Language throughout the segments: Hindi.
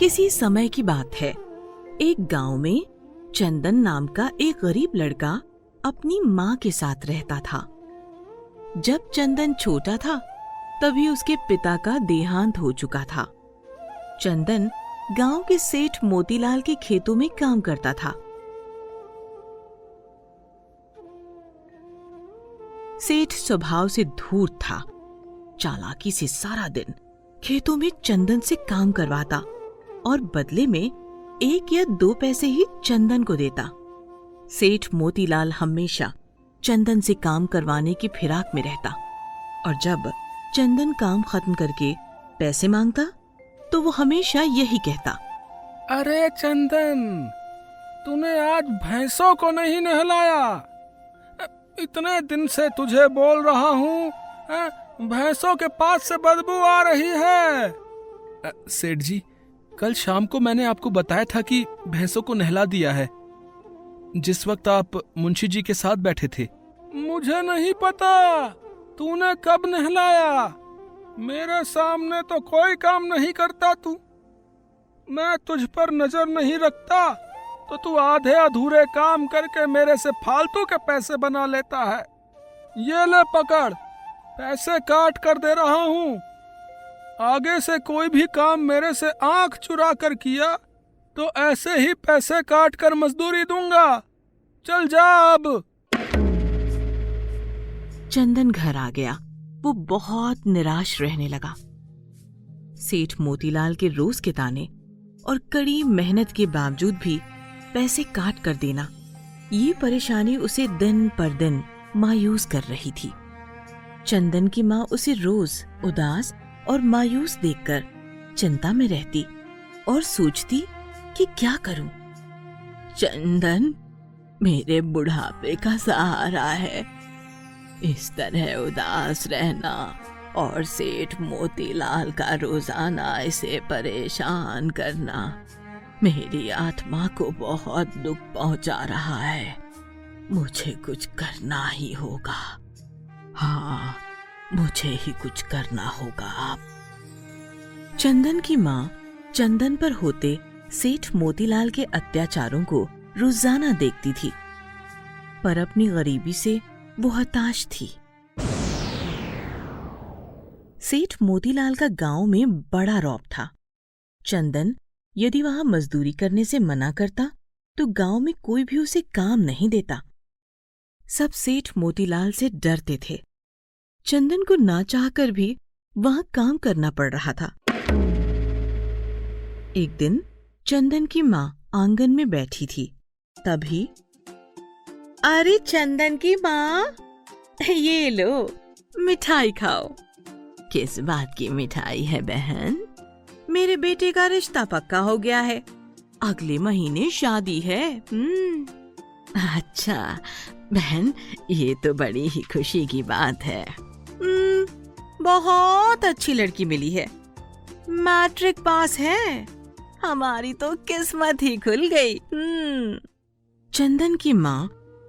किसी समय की बात है। एक गाँव में चंदन नाम का एक गरीब लड़का अपनी माँ के साथ रहता था। जब चंदन छोटा था, तभी उसके पिता का देहांत हो चुका था। चंदन गाँव के सेठ मोतीलाल के खेतों में काम करता था। सेठ स्वभाव से धूर्त था, चालाकी से सारा दिन खेतों में चंदन से काम करवाता। और बदले में एक या दो पैसे ही चंदन को देता। सेठ मोतीलाल हमेशा चंदन से काम करवाने की फिराक में रहता और जब चंदन काम खत्म करके पैसे माँगता तो वो हमेशा यही कहता। अरे चंदन, तूने आज भैंसों को नहीं नहलाया। इतने दिन से तुझे बोल रहा हूँ भैंसों के पास से बदबू आ रही है। सेठ जी कल शाम को मैंने आपको बताया था कि भैंसों को नहला दिया है। जिस वक्त आप मुंशी जी के साथ बैठे थे। मुझे नहीं पता, तूने कब नहलाया? मेरे सामने तो कोई काम नहीं करता तू। मैं तुझ पर नज़र नहीं रखता तो तू आधे अधूरे काम करके मेरे से फालतू के पैसे बना लेता है। ये ले पकड़, पैसे काट कर दे रहा हूँ। आगे से कोई भी काम मेरे से आँख चुरा कर किया तो ऐसे ही पैसे काट कर मजदूरी दूँगा। चल जा अब। चंदन घर आ गया। वो बहुत निराश रहने लगा। सेठ मोतीलाल के रोज के ताने और कड़ी मेहनत के बावजूद भी पैसे काट कर देना, ये परेशानी उसे दिन पर दिन मायूस कर रही थी। चंदन की माँ उसे रोज उदास और मायूस देखकर चिंता में रहती और सोचती कि क्या करूँ। चंदन, मेरे बुढ़ापे का सहारा है। इस तरह उदास रहना और सेठ मोतीलाल का रोज़ाना इसे परेशान करना मेरी आत्मा को बहुत दुख पहुँचा रहा है। मुझे कुछ करना ही होगा। हाँ मुझे ही कुछ करना होगा, आप। चंदन की माँ चंदन पर होते सेठ मोतीलाल के अत्याचारों को रोज़ाना देखती थी, पर अपनी गरीबी से वो हताश थी। सेठ मोतीलाल का गाँव में बड़ा रौब था। चंदन यदि वहाँ मजदूरी करने से मना करता तो गाँव में कोई भी उसे काम नहीं देता। सब सेठ मोतीलाल से डरते थे। चंदन को ना चाहकर भी वहाँ काम करना पड़ रहा था। एक दिन चंदन की माँ आँगन में बैठी थी। तभी, अरे चंदन की माँ, ये लो, मिठाई खाओ। किस बात की मिठाई है बहन? मेरे बेटे का रिश्ता पक्का हो गया है। अगले महीने शादी है हम्म। अच्छा बहन, ये तो बड़ी ही खुशी की बात है। बहुत अच्छी लड़की मिली है। मैट्रिक पास है। हमारी तो किस्मत ही खुल गई। हम्म। चंदन की माँ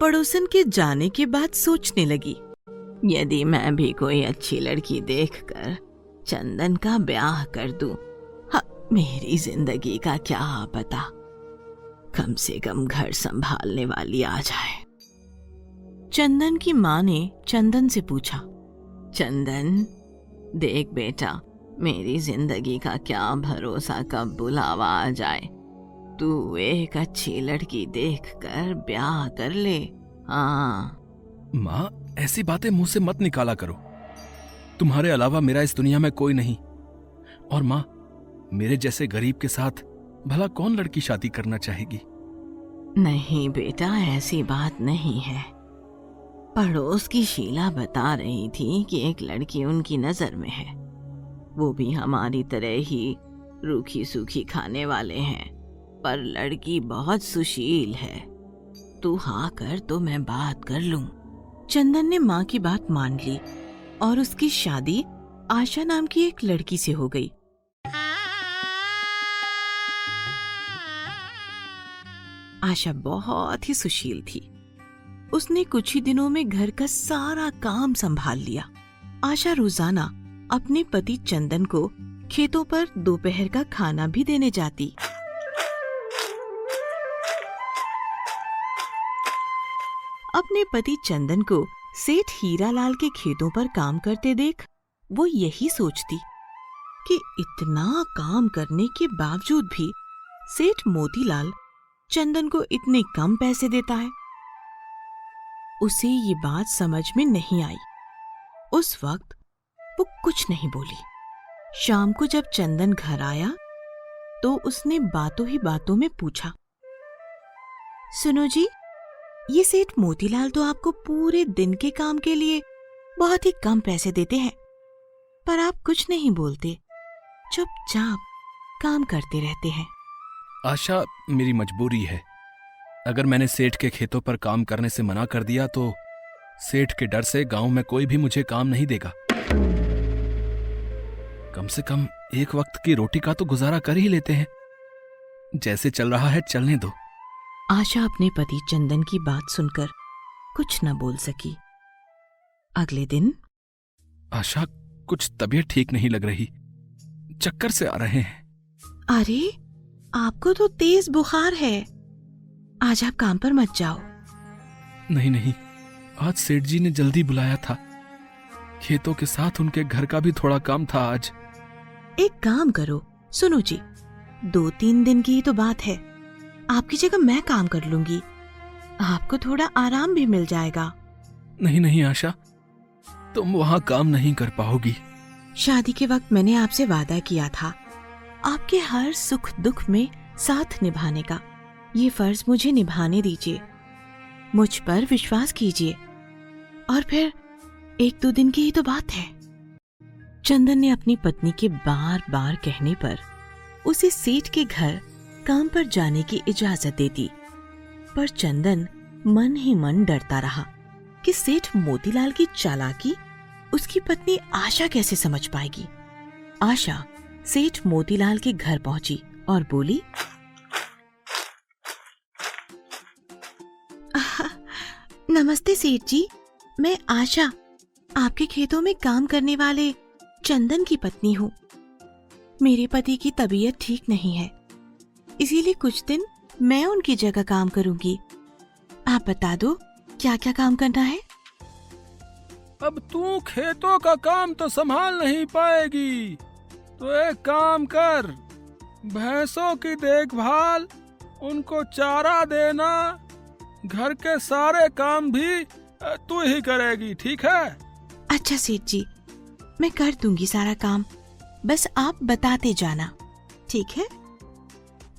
पड़ोसन के जाने के बाद सोचने लगी यदि मैं भी कोई अच्छी लड़की देखकर चंदन का ब्याह कर दूँ, हाँ, मेरी ज़िंदगी का क्या पता? कम से कम घर संभालने वाली आ जाए। चंदन की माँ ने चंदन से पूछा चंदन देख बेटा मेरी ज़िंदगी का क्या भरोसा कब बुलावा आ जाए? तू एक अच्छी लड़की देखकर ब्याह कर ले। हाँ। माँ ऐसी बातें मुँह से मत निकाला करो। तुम्हारे अलावा मेरा इस दुनिया में कोई नहीं। और माँ मेरे जैसे गरीब के साथ भला कौन लड़की शादी करना चाहेगी? नहीं बेटा ऐसी बात नहीं है। पड़ोस की शीला बता रही थी कि एक लड़की उनकी नज़र में है। वो भी हमारी तरह ही रूखी सूखी खाने वाले हैं, पर लड़की बहुत सुशील है। तू हाँ कर तो मैं बात कर लूँ। चंदन ने माँ की बात मान ली और उसकी शादी आशा नाम की एक लड़की से हो गई। आशा बहुत ही सुशील थी। उसने कुछ ही दिनों में घर का सारा काम संभाल लिया। आशा रोज़ाना अपने पति चंदन को खेतों पर दोपहर का खाना भी देने जाती। अपने पति चंदन को सेठ हीरालाल के खेतों पर काम करते देख वो यही सोचती कि इतना काम करने के बावजूद भी सेठ मोतीलाल चंदन को इतने कम पैसे देता है। उसे ये बात समझ में नहीं आई। उस वक्त वो कुछ नहीं बोली। शाम को जब चंदन घर आया तो उसने बातों ही बातों में पूछा, सुनो जी, ये सेठ मोतीलाल तो आपको पूरे दिन के काम के लिए बहुत ही कम पैसे देते हैं, पर आप कुछ नहीं बोलते, चुपचाप काम करते रहते हैं। आशा मेरी मजबूरी है। अगर मैंने सेठ के खेतों पर काम करने से मना कर दिया तो सेठ के डर से गाँव में कोई भी मुझे काम नहीं देगा। कम से कम एक वक्त की रोटी का तो गुजारा कर ही लेते हैं। जैसे चल रहा है चलने दो। आशा अपने पति चंदन की बात सुनकर कुछ न बोल सकी। अगले दिन? आशा कुछ तबीयत ठीक नहीं लग रही। चक्कर से आ रहे हैं। अरे आपको तो तेज बुखार है। आज आप काम पर मत जाओ। नहीं नहीं। आज सेठ जी ने जल्दी बुलाया था। खेतों के साथ उनके घर का भी थोड़ा काम था आज। एक काम करो सुनो जी। दो तीन दिन की ही तो बात है। आपकी जगह मैं काम कर लूँगी। आपको थोड़ा आराम भी मिल जाएगा। नहीं नहीं आशा। तुम वहाँ काम नहीं कर पाओगी। शादी के वक्त मैंने आपसे वादा किया था आपके हर सुख दुख में साथ निभाने का। ये फ़र्ज़ मुझे निभाने दीजिए। मुझ पर विश्वास कीजिए। और फिर, एक दो दिन की ही तो बात है। चंदन ने अपनी पत्नी के बार बार कहने पर उसे सेठ के घर काम पर जाने की इजाज़त दे दी। पर चंदन मन ही मन डरता रहा कि सेठ मोतीलाल की चालाकी उसकी पत्नी आशा कैसे समझ पाएगी। आशा सेठ मोतीलाल के घर पहुँची और बोली नमस्ते सेठ जी। मैं आशा, आपके खेतों में काम करने वाले चंदन की पत्नी हूँ। मेरे पति की तबीयत ठीक नहीं है। इसीलिए कुछ दिन मैं उनकी जगह काम करूँगी। आप बता दो क्या क्या काम करना है? अब तू खेतों का काम तो संभाल नहीं पाएगी। तो एक काम कर, भैंसों की देखभाल, उनको चारा देना घर के सारे काम भी तू ही करेगी ठीक है? अच्छा सेठ जी मैं कर दूँगी सारा काम। बस आप बताते जाना ठीक है?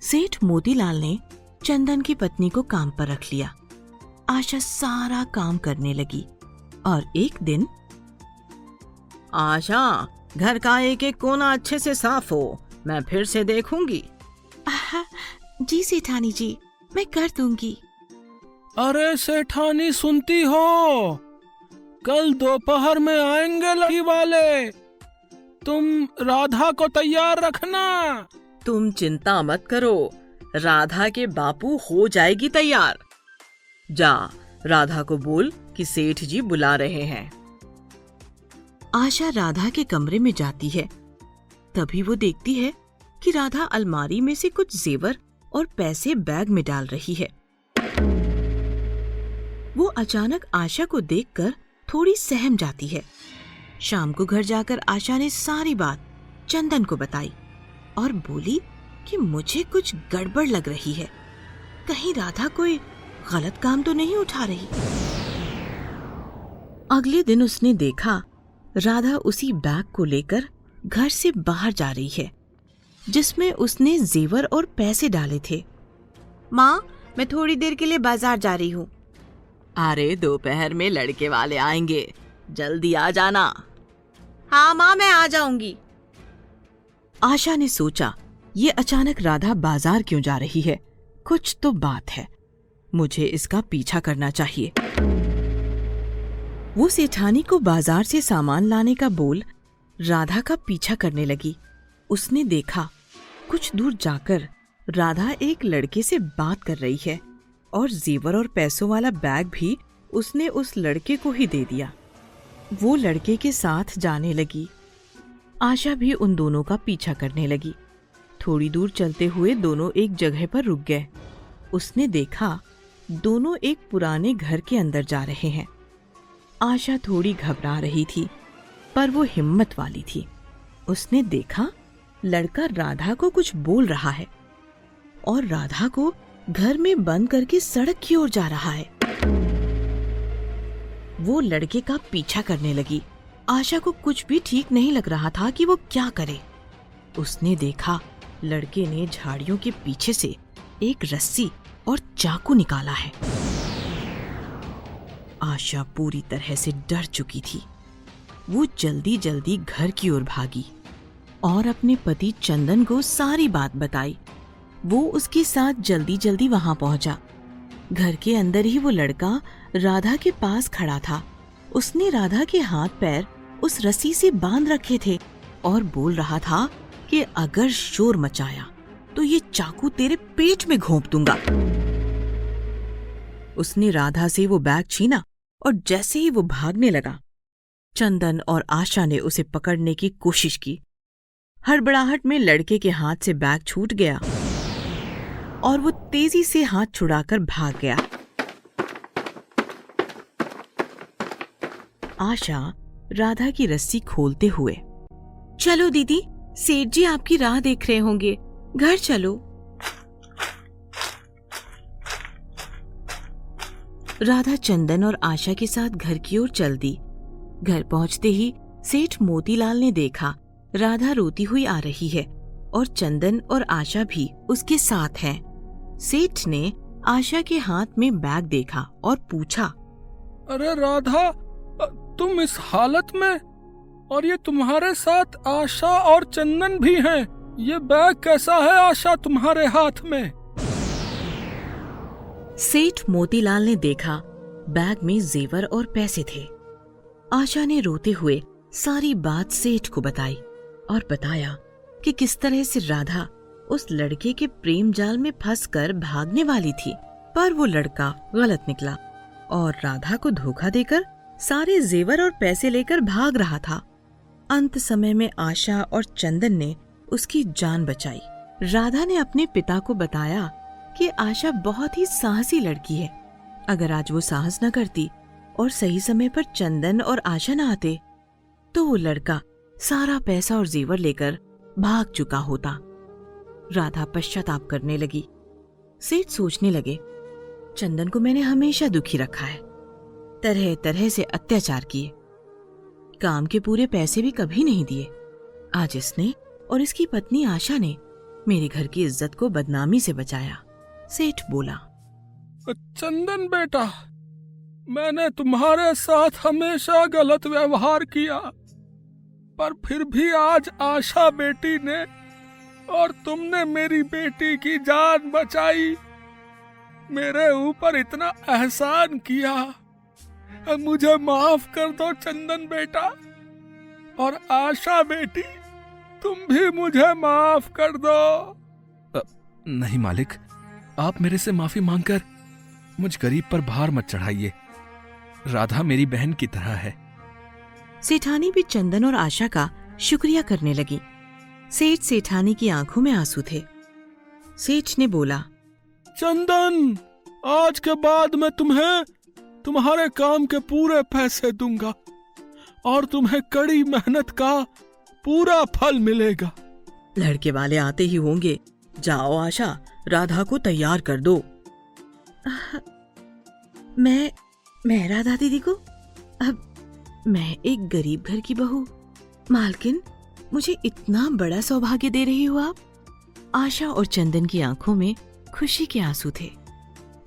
सेठ मोतीलाल ने चंदन की पत्नी को काम पर रख लिया। आशा सारा काम करने लगी और एक दिन आशा घर का एक एक कोना अच्छे से साफ़ हो मैं फिर से देखूँगी। जी सेठानी जी मैं कर दूँगी। अरे सेठानी सुनती हो कल दोपहर में आएँगे लड़की वाले। तुम राधा को तैयार रखना। तुम चिंता मत करो राधा के बापू हो जाएगी तैयार। जा राधा को बोल कि सेठ जी बुला रहे हैं। आशा राधा के कमरे में जाती है। तभी वो देखती है कि राधा अलमारी में से कुछ जेवर और पैसे बैग में डाल रही है। वो अचानक आशा को देखकर थोड़ी सहम जाती है। शाम को घर जाकर आशा ने सारी बात चंदन को बताई और बोली कि मुझे कुछ गड़बड़ लग रही है। कहीं राधा कोई गलत काम तो नहीं उठा रही। अगले दिन उसने देखा राधा उसी बैग को लेकर घर से बाहर जा रही है, जिसमें उसने जेवर और पैसे डाले थे। माँ, मैं थोड़ी देर के लिए बाज़ार जा रही हूँ। अरे दोपहर में लड़के वाले आएँगे। जल्दी आ जाना। हाँ माँ, मैं आ जाऊँगी। आशा ने सोचा, ये अचानक राधा बाज़ार क्यों जा रही है? कुछ तो बात है। मुझे इसका पीछा करना चाहिए। वो सेठानी को बाज़ार से सामान लाने का बोल राधा का पीछा करने लगी। उसने देखा, कुछ दूर जाकर राधा एक लड़के से बात कर रही है। और जेवर और पैसों वाला बैग भी उसने उस लड़के को ही दे दिया। वो लड़के के साथ जाने लगी। आशा भी उन दोनों का पीछा करने लगी। थोड़ी दूर चलते हुए दोनों एक जगह पर रुक गए। उसने देखा, दोनों एक पुराने घर के अंदर जा रहे हैं। आशा थोड़ी घबरा रही थी, पर वो हिम्मत वाली थी। उसने देखा, लड़का राधा को कुछ बोल रहा है। और राधा को घर में बंद करके सड़क की ओर जा रहा है। वो लड़के का पीछा करने लगी। आशा को कुछ भी ठीक नहीं लग रहा था कि वो क्या करे। उसने देखा, लड़के ने झाड़ियों के पीछे से एक रस्सी और चाकू निकाला है। आशा पूरी तरह से डर चुकी थी। वो जल्दी जल्दी घर की ओर भागी और अपने पति चंदन को सारी बात बताई। वो उसके साथ जल्दी जल्दी वहाँ पहुँचा। घर के अंदर ही वो लड़का राधा के पास खड़ा था। उसने राधा के हाथ पैर उस रस्सी से बाँध रखे थे और बोल रहा था कि अगर शोर मचाया तो ये चाकू तेरे पेट में घोंप दूँगा। उसने राधा से वो बैग छीना और जैसे ही वो भागने लगा, चंदन और आशा ने उसे पकड़ने की कोशिश की। हड़बड़ाहट में लड़के के हाथ से बैग छूट गया। और वो तेज़ी से हाथ छुड़ाकर भाग गया। आशा राधा की रस्सी खोलते हुए, चलो दीदी, सेठ जी आपकी राह देख रहे होंगे। घर चलो। राधा चंदन और आशा के साथ घर की ओर चल दी। घर पहुँचते ही सेठ मोतीलाल ने देखा, राधा रोती हुई आ रही है और चंदन और आशा भी उसके साथ हैं। सेठ ने आशा के हाथ में बैग देखा और पूछा अरे राधा तुम इस हालत में और ये तुम्हारे साथ आशा और चंदन भी हैं। ये बैग कैसा है आशा तुम्हारे हाथ में? सेठ मोतीलाल ने देखा बैग में जेवर और पैसे थे। आशा ने रोते हुए सारी बात सेठ को बताई और बताया कि किस तरह से राधा उस लड़के के प्रेम जाल में फंसकर भागने वाली थी, पर वो लड़का गलत निकला और राधा को धोखा देकर सारे जेवर और पैसे लेकर भाग रहा था। अंत समय में आशा और चंदन ने उसकी जान बचाई। राधा ने अपने पिता को बताया कि आशा बहुत ही साहसी लड़की है। अगर आज वो साहस न करती और सही समय पर चंदन और आशा न आते तो वो लड़का सारा पैसा और जेवर लेकर भाग चुका होता। राधा पश्चाताप करने लगी। सेठ सोचने लगे, चंदन को मैंने हमेशा दुखी रखा है। तरह तरह से अत्याचार किए। काम के पूरे पैसे भी कभी नहीं दिए। आज इसने और इसकी पत्नी आशा ने मेरे घर की इज़्ज़त को बदनामी से बचाया। सेठ बोला, चंदन बेटा, मैंने तुम्हारे साथ हमेशा गलत व्यवहार किया, पर फिर भी आज आशा बेटी ने और तुमने मेरी बेटी की जान बचाई। मेरे ऊपर इतना एहसान किया। मुझे माफ़ कर दो चंदन बेटा। और आशा बेटी तुम भी मुझे माफ़ कर दो। आ, नहीं मालिक आप मेरे से माफ़ी मांगकर मुझ गरीब पर भार मत चढ़ाइए। राधा मेरी बहन की तरह है। सेठानी भी चंदन और आशा का शुक्रिया करने लगी। सेठ सेठानी की आँखों में आँसू थे। सेठ ने बोला चंदन आज के बाद मैं तुम्हें तुम्हारे काम के पूरे पैसे दूँगा और तुम्हें कड़ी मेहनत का पूरा फल मिलेगा। लड़के वाले आते ही होंगे। जाओ आशा राधा को तैयार कर दो। आ, मैं मैं राधा दीदी को? अब मैं एक गरीब घर की बहू मालकिन। मुझे इतना बड़ा सौभाग्य दे रही हो आप। आशा और चंदन की आँखों में खुशी के आँसू थे।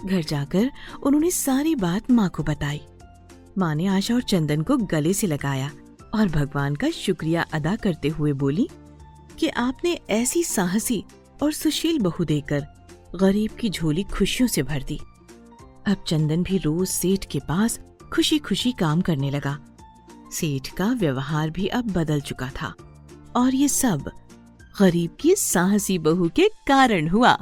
घर जाकर उन्होंने सारी बात माँ को बताई। माँ ने आशा और चंदन को गले से लगाया और भगवान का शुक्रिया अदा करते हुए बोली कि आपने ऐसी साहसी और सुशील बहू देकर गरीब की झोली खुशियों से भर दी। अब चंदन भी रोज सेठ के पास खुशी खुशी काम करने लगा। सेठ का व्यवहार भी अब बदल चुका था। और ये सब गरीब की साहसी बहू के कारण हुआ।